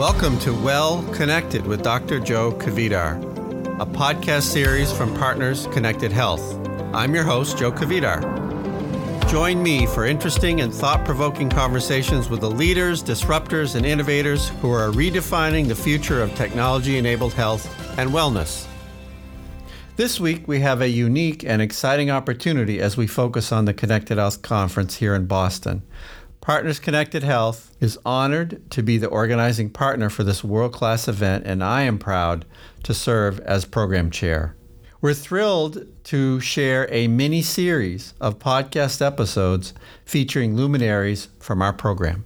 Welcome to Well Connected with Dr. Joe Kvedar, a podcast series from Partners Connected Health. I'm your host, Joe Kvedar. Join me for interesting and thought provoking conversations with the leaders, disruptors, and innovators who are redefining the future of technology enabled health and wellness. This week, we have a unique and exciting opportunity as we focus on the Connected Health Conference here in Boston. Partners Connected Health is honored to be the organizing partner for this world class event, and I am proud to serve as program chair. We're thrilled to share a mini series of podcast episodes featuring luminaries from our program.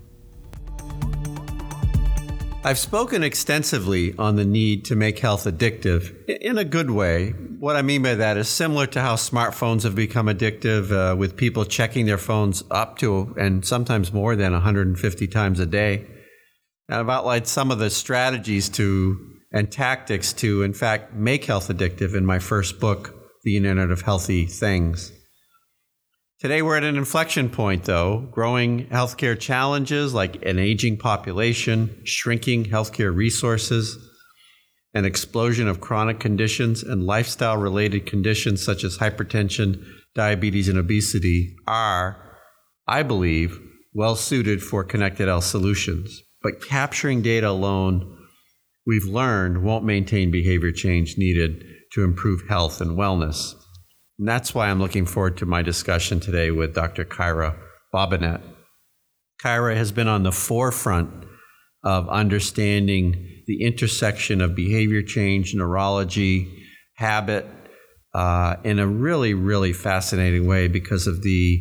I've spoken extensively on the need to make health addictive in a good way. What I mean by that is similar to how smartphones have become addictive, uh, with people checking their phones up to and sometimes more than 150 times a day. And I've outlined some of the strategies to and tactics to, in fact, make health addictive in my first book, The Internet of Healthy Things. Today, we're at an inflection point, though. Growing healthcare challenges like an aging population, shrinking healthcare resources, an explosion of chronic conditions, and lifestyle related conditions such as hypertension, diabetes, and obesity are, I believe, well suited for connected health solutions. But capturing data alone, we've learned, won't maintain behavior change needed to improve health and wellness. And that's why I'm looking forward to my discussion today with Dr. Kyra Bobinet. Kyra has been on the forefront of understanding the intersection of behavior change, neurology, habit, uh, in a really, really fascinating way because of the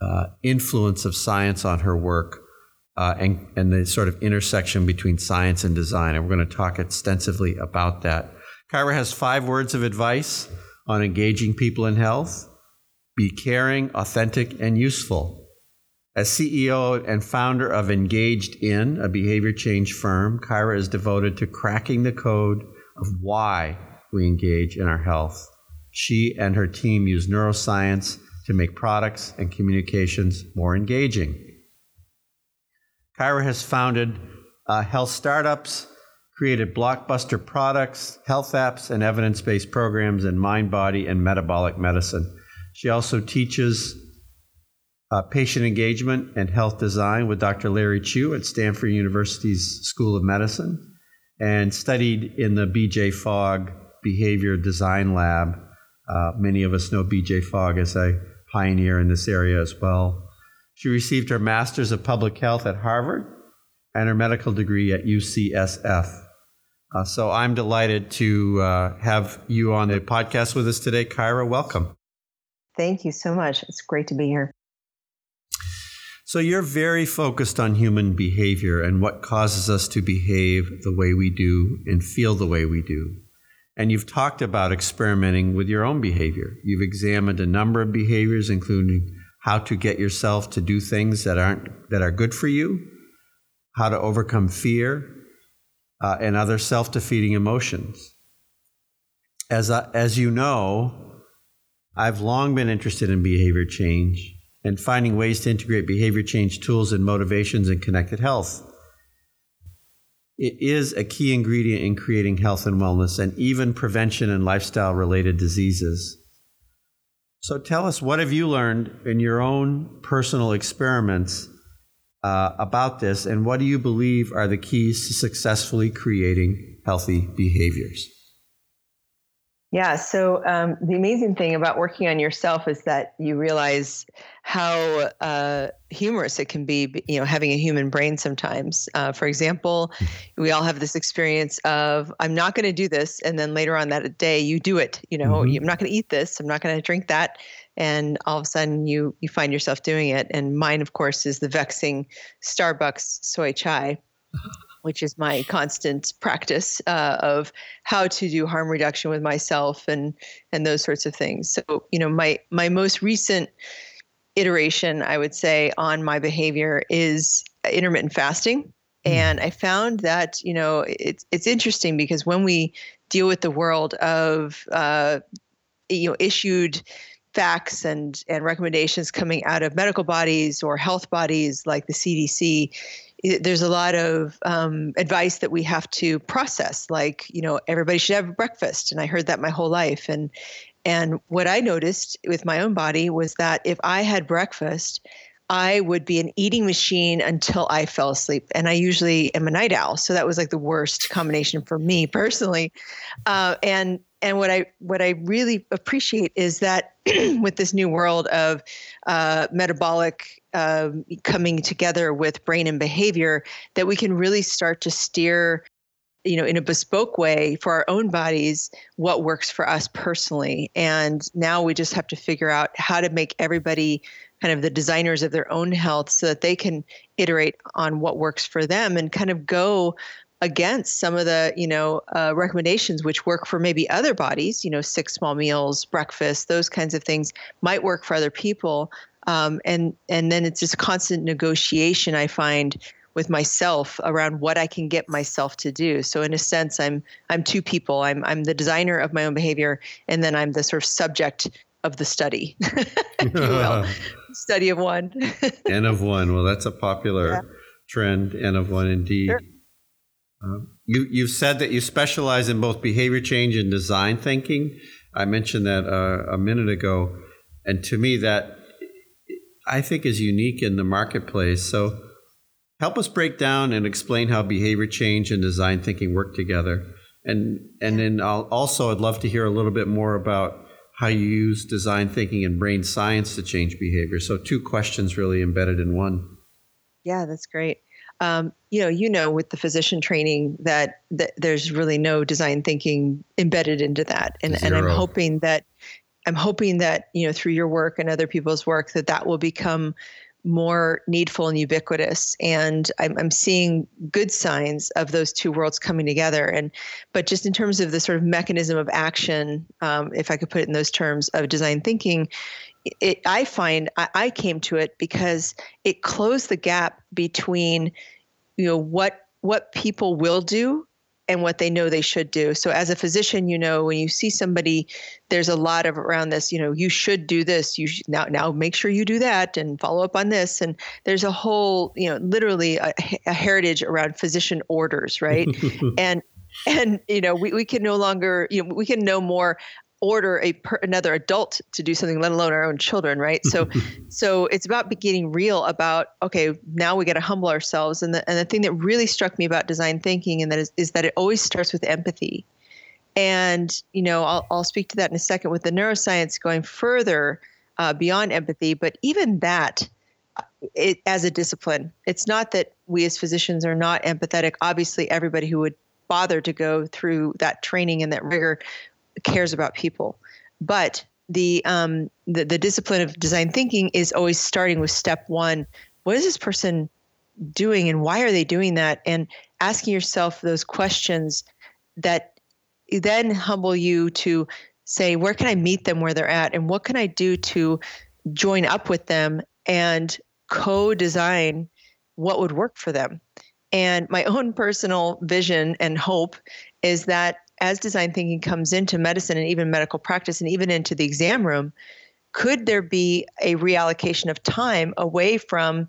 uh, influence of science on her work uh, and, and the sort of intersection between science and design. And we're going to talk extensively about that. Kyra has five words of advice on engaging people in health. Be caring, authentic, and useful. As CEO and founder of Engaged In, a behavior change firm, Kyra is devoted to cracking the code of why we engage in our health. She and her team use neuroscience to make products and communications more engaging. Kyra has founded uh, health startups, created blockbuster products, health apps, and evidence based programs in mind, body, and metabolic medicine. She also teaches uh, patient engagement and health design with Dr. Larry Chu at Stanford University's School of Medicine and studied in the BJ Fogg Behavior Design Lab. Uh, many of us know BJ Fogg as a pioneer in this area as well. She received her Master's of Public Health at Harvard and her medical degree at UCSF. Uh, so I'm delighted to uh, have you on the podcast with us today. Kyra, welcome. Thank you so much. It's great to be here. So you're very focused on human behavior and what causes us to behave the way we do and feel the way we do. And you've talked about experimenting with your own behavior. You've examined a number of behaviors, including how to get yourself to do things that aren't that are good for you, how to overcome fear, uh, and other self defeating emotions. As, I, as you know, I've long been interested in behavior change and finding ways to integrate behavior change tools and motivations in connected health. It is a key ingredient in creating health and wellness and even prevention and lifestyle related diseases. So tell us, what have you learned in your own personal experiments uh, about this, and what do you believe are the keys to successfully creating healthy behaviors? Yeah, so um, the amazing thing about working on yourself is that you realize how uh, humorous it can be, you know, having a human brain sometimes. Uh, for example, we all have this experience of, I'm not going to do this. And then later on that day, you do it. You know, mm-hmm. I'm not going to eat this. I'm not going to drink that and all of a sudden you you find yourself doing it. And mine of course is the vexing starbucks soy chai which is my constant practice uh, of how to do harm reduction with myself and and those sorts of things. So you know my my most recent iteration i would say on my behavior is intermittent fasting. Mm-hmm. and I found that you know it's it's interesting because when we deal with the world of uh, you know issued facts and and recommendations coming out of medical bodies or health bodies like the CDC there's a lot of um, advice that we have to process, like you know everybody should have breakfast, and I heard that my whole life, and and what I noticed with my own body was that if I had breakfast, I would be an eating machine until I fell asleep. And I usually am a night owl, so that was like the worst combination for me personally. Uh, and and what I what I really appreciate is that with this new world of uh, metabolic um, coming together with brain and behavior, that we can really start to steer you know in a bespoke way for our own bodies what works for us personally. And now we just have to figure out how to make everybody kind of the designers of their own health so that they can iterate on what works for them and kind of go against some of the you know uh, recommendations which work for maybe other bodies you know six small meals breakfast those kinds of things might work for other people um, and and then it's this constant negotiation i find with myself around what I can get myself to do. So in a sense, I'm I'm two people. I'm I'm the designer of my own behavior, and then I'm the sort of subject of the study, study of one. N of one. Well, that's a popular yeah. trend. N of one, indeed. Sure. You you've said that you specialize in both behavior change and design thinking. I mentioned that uh, a minute ago, and to me that I think is unique in the marketplace. So help us break down and explain how behavior change and design thinking work together. And and then I'll also I'd love to hear a little bit more about how you use design thinking and brain science to change behavior. So two questions really embedded in one. Yeah, that's great um, you know, you know, with the physician training that, that there's really no design thinking embedded into that, and Zero. and I'm hoping that I'm hoping that you know through your work and other people's work that that will become more needful and ubiquitous. And I'm, I'm seeing good signs of those two worlds coming together. And but just in terms of the sort of mechanism of action um, if i could put it in those terms of design thinking it, I find I, I came to it because it closed the gap between, you know, what what people will do and what they know they should do. So as a physician, you know, when you see somebody, there's a lot of around this, you know, you should do this. You should, now now make sure you do that and follow up on this. And there's a whole, you know, literally a, a heritage around physician orders, right? and and you know we, we can no longer you know we can know more order a per, another adult to do something let alone our own children right? So so it's about getting real about okay now we got to humble ourselves. And the, and the thing that really struck me about design thinking and that is, is that it always starts with empathy. And you know I'll, I'll speak to that in a second with the neuroscience going further uh, beyond empathy. But even that uh, it, as a discipline it's not that we as physicians are not empathetic. Obviously everybody who would bother to go through that training and that rigor cares about people. But the um, the, the discipline of design thinking is always starting with step one. What is this person doing, and why are they doing that? And asking yourself those questions that then humble you to say, where can I meet them where they're at, and what can I do to join up with them and co-design what would work for them. And my own personal vision and hope is that as design thinking comes into medicine and even medical practice and even into the exam room, could there be a reallocation of time away from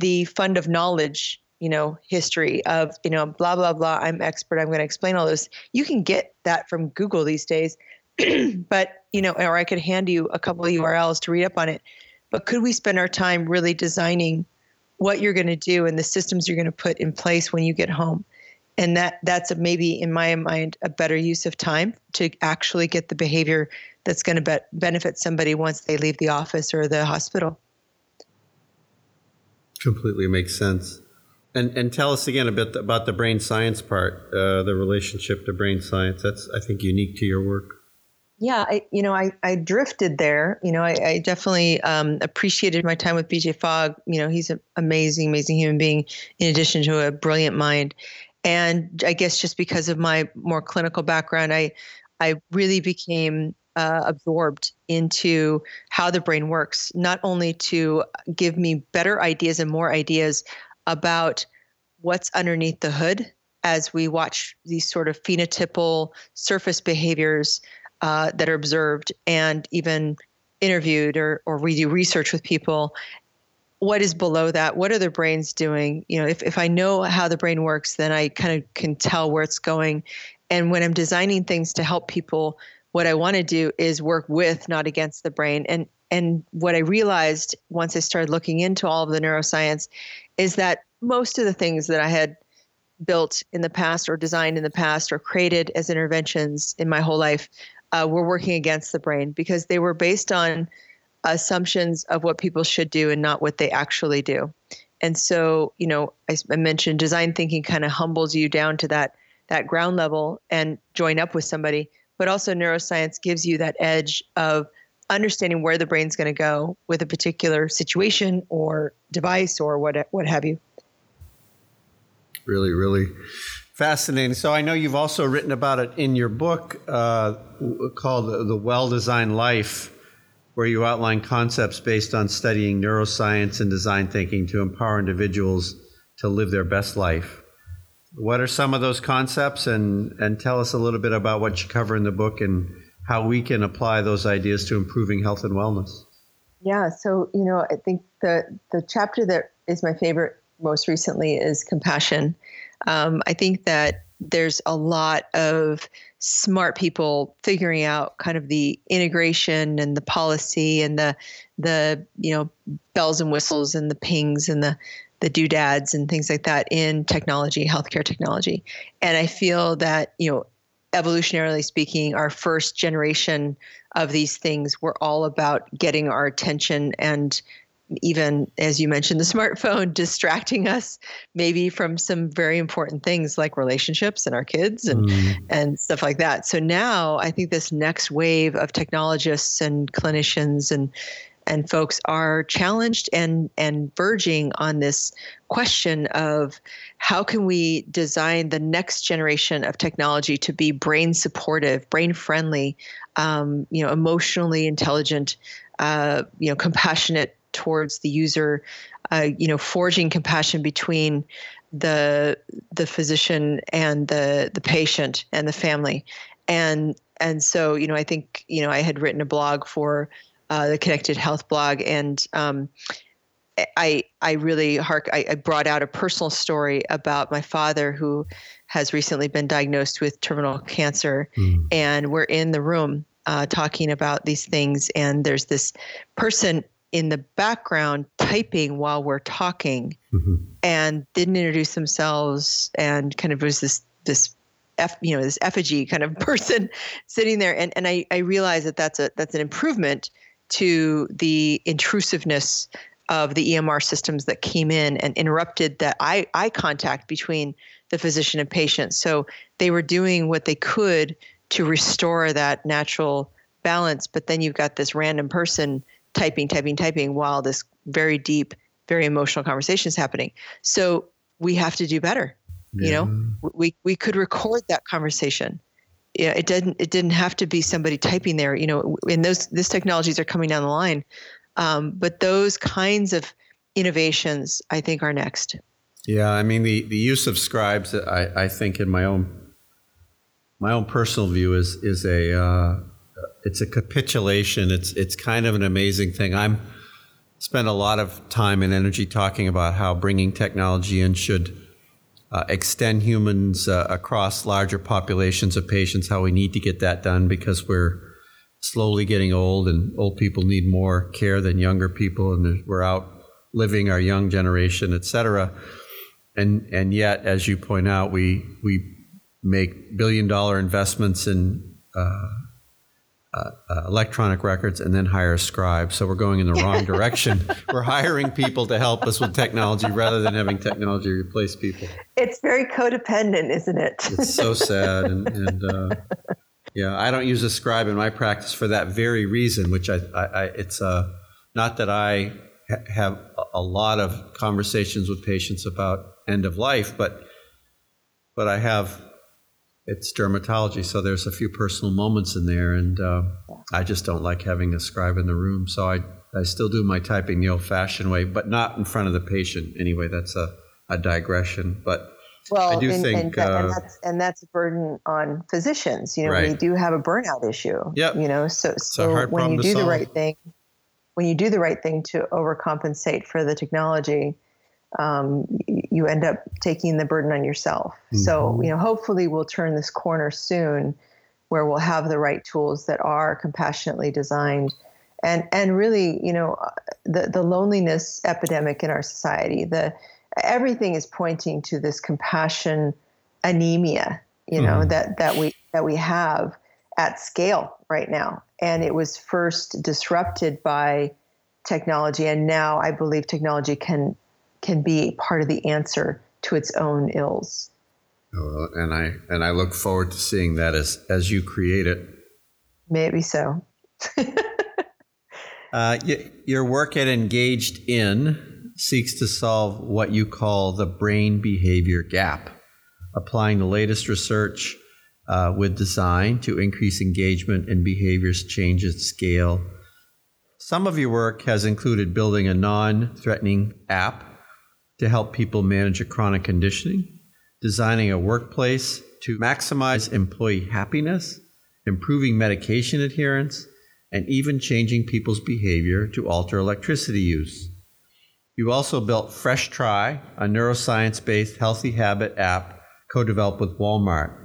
the fund of knowledge, you know, history of, you know, blah, blah, blah, I'm expert, I'm going to explain all this. You can get that from Google these days. but, you know, or I could hand you a couple of URLs to read up on it. But could we spend our time really designing what you're going to do and the systems you're going to put in place when you get home? And that that's a, maybe in my mind a better use of time to actually get the behavior that's going to be- benefit somebody once they leave the office or the hospital. Completely makes sense. And and tell us again a bit about the brain science part uh, the relationship to brain science. That's i think unique to your work. Yeah, I, you know, I, I drifted there. You know, I, I definitely um, appreciated my time with BJ Fogg. You know, he's an amazing, amazing human being in addition to a brilliant mind and I guess just because of my more clinical background, I I really became uh, absorbed into how the brain works, not only to give me better ideas and more ideas about what's underneath the hood as we watch these sort of phenotypal surface behaviors uh, that are observed and even interviewed or, or we do research with people what is below that? What are the brains doing? You know if, if i know how the brain works then i kind of can tell where it's going. And when i'm designing things to help people what i want to do is work with not against the brain. And and what i realized once i started looking into all of the neuroscience is that most of the things that i had built in the past or designed in the past or created as interventions in my whole life uh, were working against the brain because they were based on assumptions of what people should do and not what they actually do. And so, you know, I, I mentioned design thinking kind of humbles you down to that that ground level and join up with somebody, but also neuroscience gives you that edge of understanding where the brain's going to go with a particular situation or device or what what have you. Really, really fascinating. So I know you've also written about it in your book uh, called "The Well-Designed Life." Where you outline concepts based on studying neuroscience and design thinking to empower individuals to live their best life. What are some of those concepts, and, and tell us a little bit about what you cover in the book and how we can apply those ideas to improving health and wellness? Yeah, so you know, I think the the chapter that is my favorite most recently is compassion. Um, I think that there's a lot of smart people figuring out kind of the integration and the policy and the the you know bells and whistles and the pings and the the doodads and things like that in technology, healthcare technology. And I feel that, you know, evolutionarily speaking, our first generation of these things were all about getting our attention and even as you mentioned the smartphone distracting us maybe from some very important things like relationships and our kids and mm. and stuff like that so now i think this next wave of technologists and clinicians and and folks are challenged and and verging on this question of how can we design the next generation of technology to be brain supportive brain friendly um, you know emotionally intelligent uh, you know compassionate towards the user, uh, you know, forging compassion between the the physician and the the patient and the family, and and so you know, I think you know, I had written a blog for uh, the Connected Health blog, and um, I I really hark I, I, brought out a personal story about my father who has recently been diagnosed with terminal cancer, mm. and we're in the room uh, talking about these things, and there's this person in the background typing while we're talking mm-hmm. and didn't introduce themselves and kind of was this this F, you know this effigy kind of person sitting there and and I I realize that that's a that's an improvement to the intrusiveness of the EMR systems that came in and interrupted that eye eye contact between the physician and patient so they were doing what they could to restore that natural balance but then you've got this random person typing, typing, typing while this very deep, very emotional conversation is happening. So we have to do better. Yeah. You know, we we could record that conversation. Yeah, it didn't it didn't have to be somebody typing there. You know, and those these technologies are coming down the line, um, but those kinds of innovations, I think, are next. Yeah, I mean the the use of scribes, I I think in my own my own personal view is is a uh, it's a capitulation. It's it's kind of an amazing thing. I'm spend a lot of time and energy talking about how bringing technology in should uh, extend humans uh, across larger populations of patients. How we need to get that done because we're slowly getting old, and old people need more care than younger people, and we're out living our young generation, et cetera. And and yet, as you point out, we we make billion dollar investments in uh, uh, uh, electronic records and then hire a scribe. So we're going in the wrong direction. we're hiring people to help us with technology rather than having technology replace people. It's very codependent, isn't it? it's so sad. And, and uh, yeah, I don't use a scribe in my practice for that very reason, which I, I, I it's uh, not that I ha- have a lot of conversations with patients about end of life, but but I have it's dermatology, so there's a few personal moments in there, and uh, I just don't like having a scribe in the room. So I I still do my typing the old-fashioned way, but not in front of the patient. Anyway, that's a, a digression, but. Well, I do and, think, and, uh, and, that's, and that's a burden on physicians. You know, right. we do have a burnout issue. Yeah, You know, so so when you do solve. the right thing, when you do the right thing to overcompensate for the technology, um, you end up taking the burden on yourself. Mm-hmm. So, you know, hopefully we'll turn this corner soon where we'll have the right tools that are compassionately designed. And, and really, you know, the, the loneliness epidemic in our society, the everything is pointing to this compassion anemia, you know, mm-hmm. that, that we that we have at scale right now. And it was first disrupted by technology and now I believe technology can can be part of the answer to its own ills. Oh, and I and I look forward to seeing that as as you create it. Maybe so. uh, your work at Engaged In seeks to solve what you call the brain behavior gap, applying the latest research uh, with design to increase engagement and behaviors change at scale. Some of your work has included building a non threatening app to help people manage a chronic conditioning, designing a workplace to maximize employee happiness, improving medication adherence, and even changing people's behavior to alter electricity use. You also built Fresh Tri, a neuroscience based healthy habit app co developed with Walmart.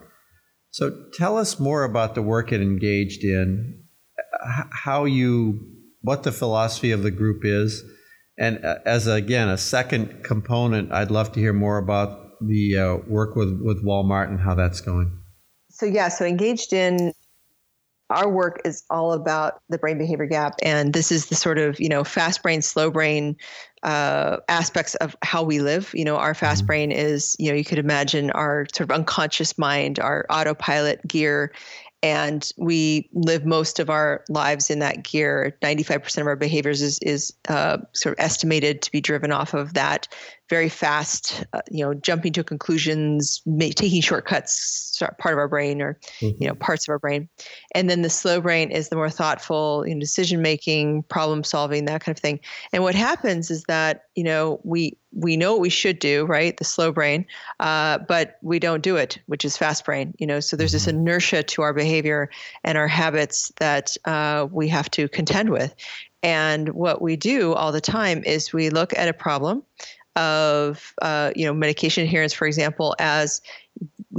So tell us more about the work it engaged in, how you, what the philosophy of the group is, and uh, as a, again a second component, I'd love to hear more about the uh, work with with Walmart and how that's going. So yeah, so engaged in our work is all about the brain behavior gap, and this is the sort of you know fast brain, slow brain uh, aspects of how we live. You know, our fast mm-hmm. brain is you know you could imagine our sort of unconscious mind, our autopilot gear, and we live most of our lives in that gear. 95% of our behaviors is, is uh, sort of estimated to be driven off of that very fast, uh, you know, jumping to conclusions, taking shortcuts, part of our brain or, mm-hmm. you know, parts of our brain. And then the slow brain is the more thoughtful, you know, decision making, problem solving, that kind of thing. And what happens is that, you know, we, we know what we should do, right? The slow brain, uh, but we don't do it, which is fast brain, you know, so there's this mm-hmm. inertia to our behavior and our habits that uh, we have to contend with. And what we do all the time is we look at a problem of uh, you know medication adherence, for example, as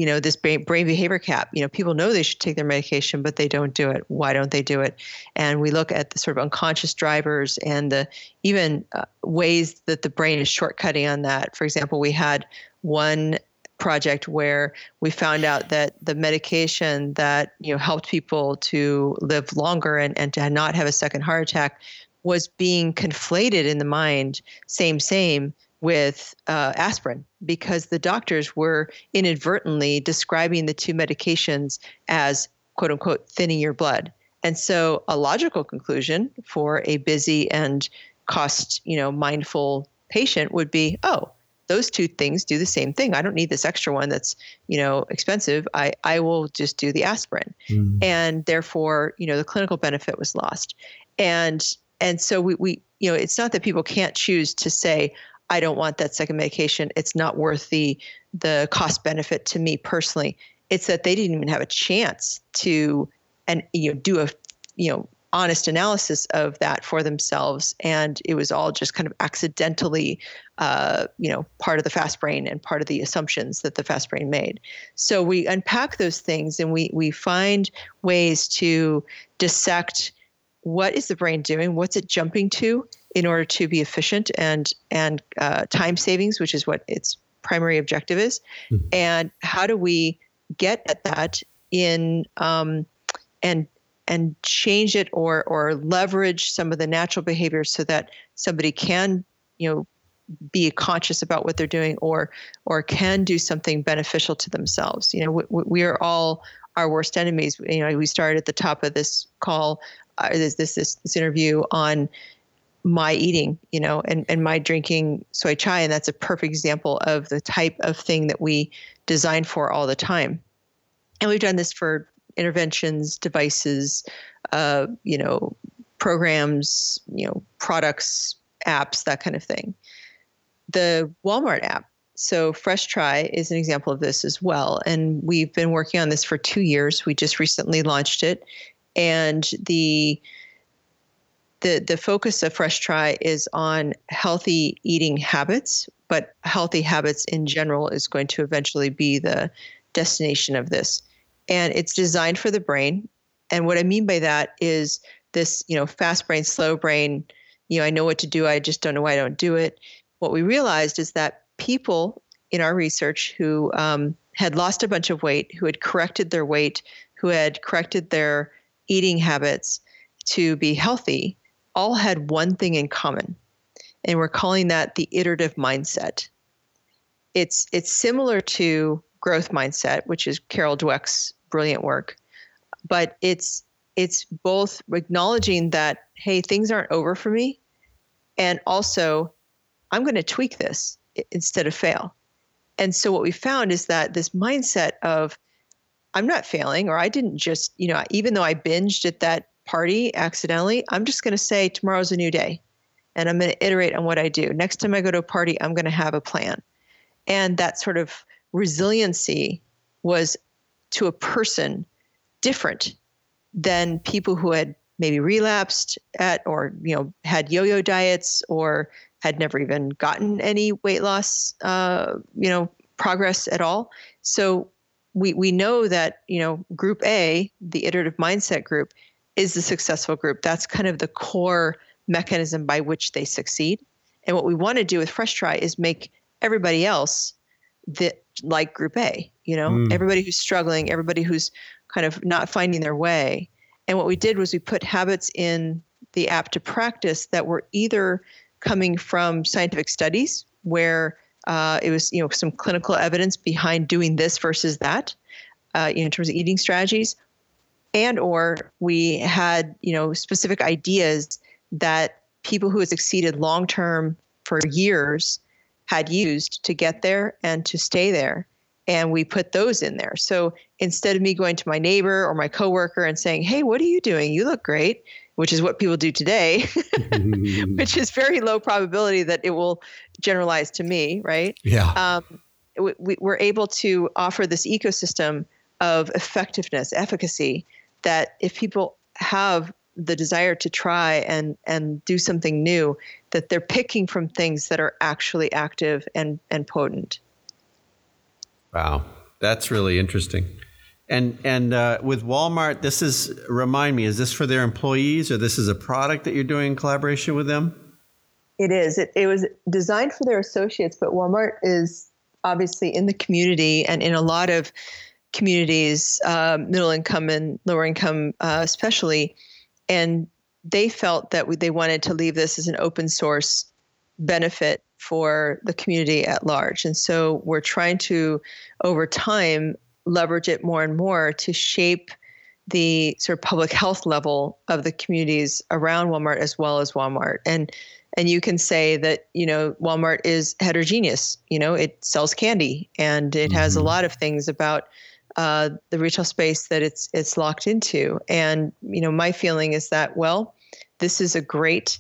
you know this brain, brain behavior gap, You know, people know they should take their medication, but they don't do it. Why don't they do it? And we look at the sort of unconscious drivers and the even uh, ways that the brain is shortcutting on that. For example, we had one project where we found out that the medication that you know helped people to live longer and, and to not have a second heart attack was being conflated in the mind same same with uh, aspirin because the doctors were inadvertently describing the two medications as quote unquote thinning your blood. And so a logical conclusion for a busy and cost, you know, mindful patient would be, oh, those two things do the same thing. I don't need this extra one that's, you know, expensive. I, I will just do the aspirin. Mm. And therefore, you know, the clinical benefit was lost. And and so we, we you know, it's not that people can't choose to say, I don't want that second medication. It's not worth the the cost benefit to me personally. It's that they didn't even have a chance to and you know do a you know honest analysis of that for themselves and it was all just kind of accidentally uh, you know part of the fast brain and part of the assumptions that the fast brain made so we unpack those things and we we find ways to dissect what is the brain doing what's it jumping to in order to be efficient and and uh, time savings, which is what its primary objective is, mm-hmm. and how do we get at that in um, and and change it or or leverage some of the natural behaviors so that somebody can you know be conscious about what they're doing or or can do something beneficial to themselves? You know we, we are all our worst enemies. You know we started at the top of this call uh, this, this this this interview on my eating, you know, and, and my drinking soy chai. And that's a perfect example of the type of thing that we design for all the time. And we've done this for interventions, devices, uh, you know, programs, you know, products, apps, that kind of thing. The Walmart app. So Fresh Tri is an example of this as well. And we've been working on this for two years. We just recently launched it. And the the the focus of Fresh Tri is on healthy eating habits, but healthy habits in general is going to eventually be the destination of this. And it's designed for the brain. And what I mean by that is this, you know, fast brain, slow brain, you know, I know what to do, I just don't know why I don't do it. What we realized is that people in our research who um, had lost a bunch of weight, who had corrected their weight, who had corrected their eating habits to be healthy, all had one thing in common. And we're calling that the iterative mindset. It's it's similar to growth mindset, which is Carol Dweck's brilliant work, but it's it's both acknowledging that hey, things aren't over for me, and also I'm going to tweak this instead of fail. And so what we found is that this mindset of I'm not failing, or I didn't just, you know, even though I binged at that party accidentally, I'm just going to say tomorrow's a new day and I'm going to iterate on what I do. Next time I go to a party, I'm going to have a plan. And that sort of resiliency was to a person different than people who had maybe relapsed at or you know had yo-yo diets or had never even gotten any weight loss uh, you know progress at all so we we know that you know group a the iterative mindset group is the successful group. That's kind of the core mechanism by which they succeed. And what we want to do with Fresh Tri is make everybody else that like group a you know? Mm. everybody who's struggling everybody who's kind of not finding their way. And what we did was we put habits in the app to practice that were either coming from scientific studies where uh, it was you know some clinical evidence behind doing this versus that uh, in terms of eating strategies and or we had you know specific ideas that people who had succeeded long term for years had used to get there and to stay there and we put those in there so instead of me going to my neighbor or my coworker and saying hey what are you doing you look great which is what people do today, which is very low probability that it will generalize to me, right? Yeah. Um, we, we're able to offer this ecosystem of effectiveness, efficacy, that if people have the desire to try and and do something new, that they're picking from things that are actually active and and potent. Wow, that's really interesting. And and uh, with Walmart, this is remind me, is this for their employees or this is a product that you're doing in collaboration with them? It is. It, it was designed for their associates, but Walmart is obviously in the community and in a lot of communities, uh, middle income and lower income, uh, especially, and they felt that we, they wanted to leave this as an open source benefit for the community at large. And so we're trying to, over time, leverage it more and more to shape the sort of public health level of the communities around Walmart as well as Walmart. And and you can say that you know Walmart is heterogeneous. You know, it sells candy and it mm-hmm. has a mm-hmm. lot of things about uh, the retail space that it's it's locked into. And you know, my feeling is that well, this is a great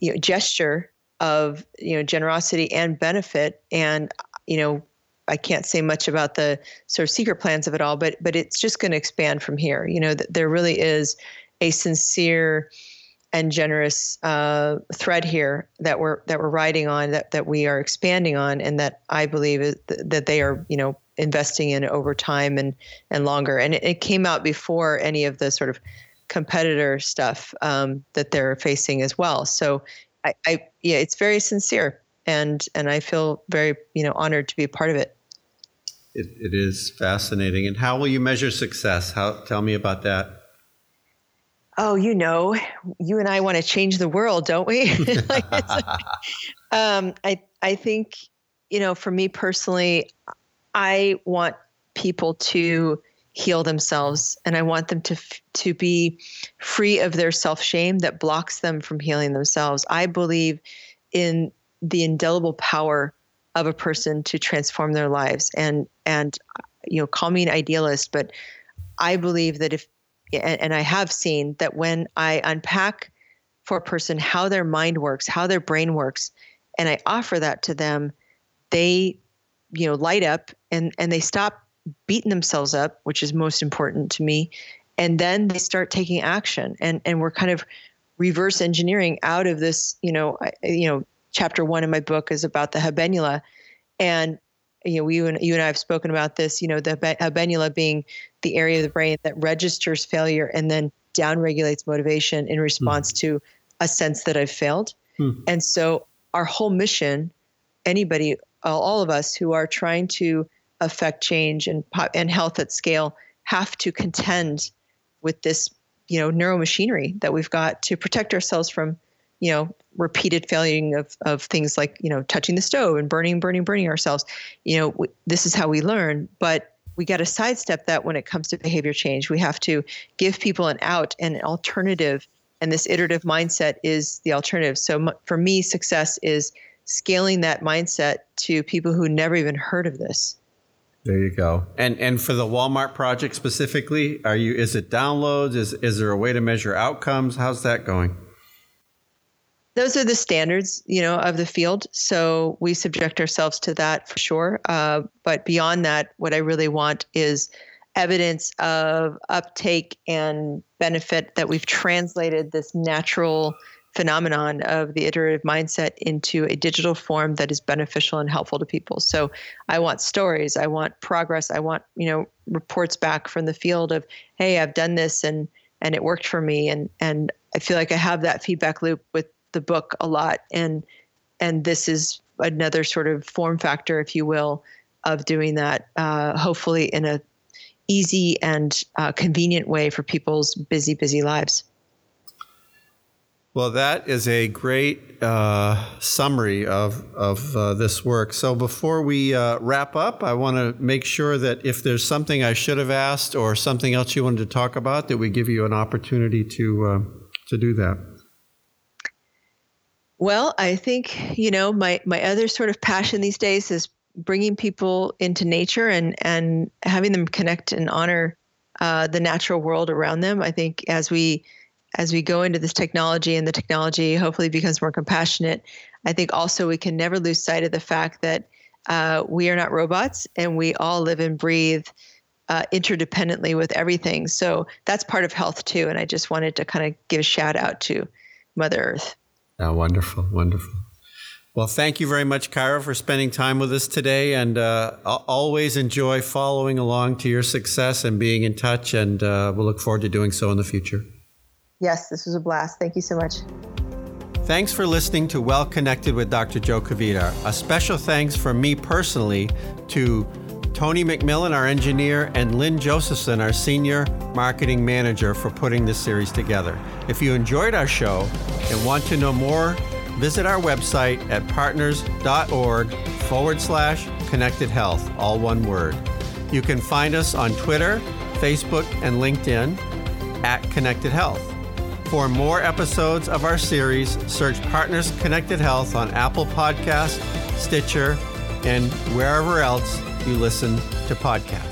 you know gesture of you know generosity and benefit. And you know, I can't say much about the sort of secret plans of it all, but but it's just going to expand from here. You know, there really is a sincere and generous uh, thread here that we're that we're riding on, that that we are expanding on, and that I believe is th- that they are, you know, investing in over time and and longer. And it, it came out before any of the sort of competitor stuff um, that they're facing as well. So I, I yeah, it's very sincere, and and I feel very you know honored to be a part of it. It, it is fascinating. And how will you measure success? How tell me about that. Oh, you know, you and I want to change the world, don't we? like, um, I I think you know, for me personally, I want people to heal themselves, and I want them to to be free of their self shame that blocks them from healing themselves. I believe in the indelible power of a person to transform their lives and and you know call me an idealist but i believe that if and, and i have seen that when i unpack for a person how their mind works how their brain works and i offer that to them they you know light up and and they stop beating themselves up which is most important to me and then they start taking action and and we're kind of reverse engineering out of this. You know, I, you know, chapter one in my book is about the habenula, and you know, you and you and I have spoken about this. You know, the habenula being the area of the brain that registers failure and then downregulates motivation in response mm. to a sense that I've failed. Mm. And so, our whole mission, anybody, all of us who are trying to affect change and and health at scale, have to contend with this, you know, neuromachinery that we've got to protect ourselves from you know repeated failing of, of things like you know touching the stove and burning burning burning ourselves. You know this is how we learn but we got to sidestep that when it comes to behavior change. We have to give people an out and an alternative and this iterative mindset is the alternative. So m- for me success is scaling that mindset to people who never even heard of this there you go. And and for the Walmart project specifically, are you is it downloads? Is is there a way to measure outcomes? How's that going? those are the standards, you know, of the field. So we subject ourselves to that for sure. Uh, but beyond that, what I really want is evidence of uptake and benefit that we've translated this natural phenomenon of the iterative mindset into a digital form that is beneficial and helpful to people. So I want stories, I want progress, I want, you know, reports back from the field of, hey, I've done this and and it worked for me. And and I feel like I have that feedback loop with the book a lot. And and this is another sort of form factor if you will of doing that uh, hopefully in a easy and uh, convenient way for people's busy busy lives well, that is a great uh, summary of of uh, this work. So before we uh, wrap up, I want to make sure that if there's something I should have asked or something else you wanted to talk about, that we give you an opportunity to uh, to do that. Well, I think you know my my other sort of passion these days is bringing people into nature and and having them connect and honor uh, the natural world around them. I think as we as we go into this technology and the technology hopefully becomes more compassionate, I think also we can never lose sight of the fact that uh, we are not robots and we all live and breathe uh, interdependently with everything. So that's part of health too. And I just wanted to kind of give a shout out to Mother Earth. Oh, wonderful, wonderful. Well, thank you very much, Kyra, for spending time with us today. And uh, always enjoy following along to your success and being in touch. And uh, we'll look forward to doing so in the future. Yes, this was a blast. Thank you so much. Thanks for listening to Well Connected with Dr. Joe Kvedar. A special thanks from me personally to Tony McMillan, our engineer, and Lynn Josephson, our senior marketing manager, for putting this series together. If you enjoyed our show and want to know more, visit our website at partners.org forward slash connected health, all one word. You can find us on Twitter, Facebook, and LinkedIn at Connected Health. For more episodes of our series, search Partners Connected Health on Apple Podcast, Stitcher, and wherever else you listen to podcasts.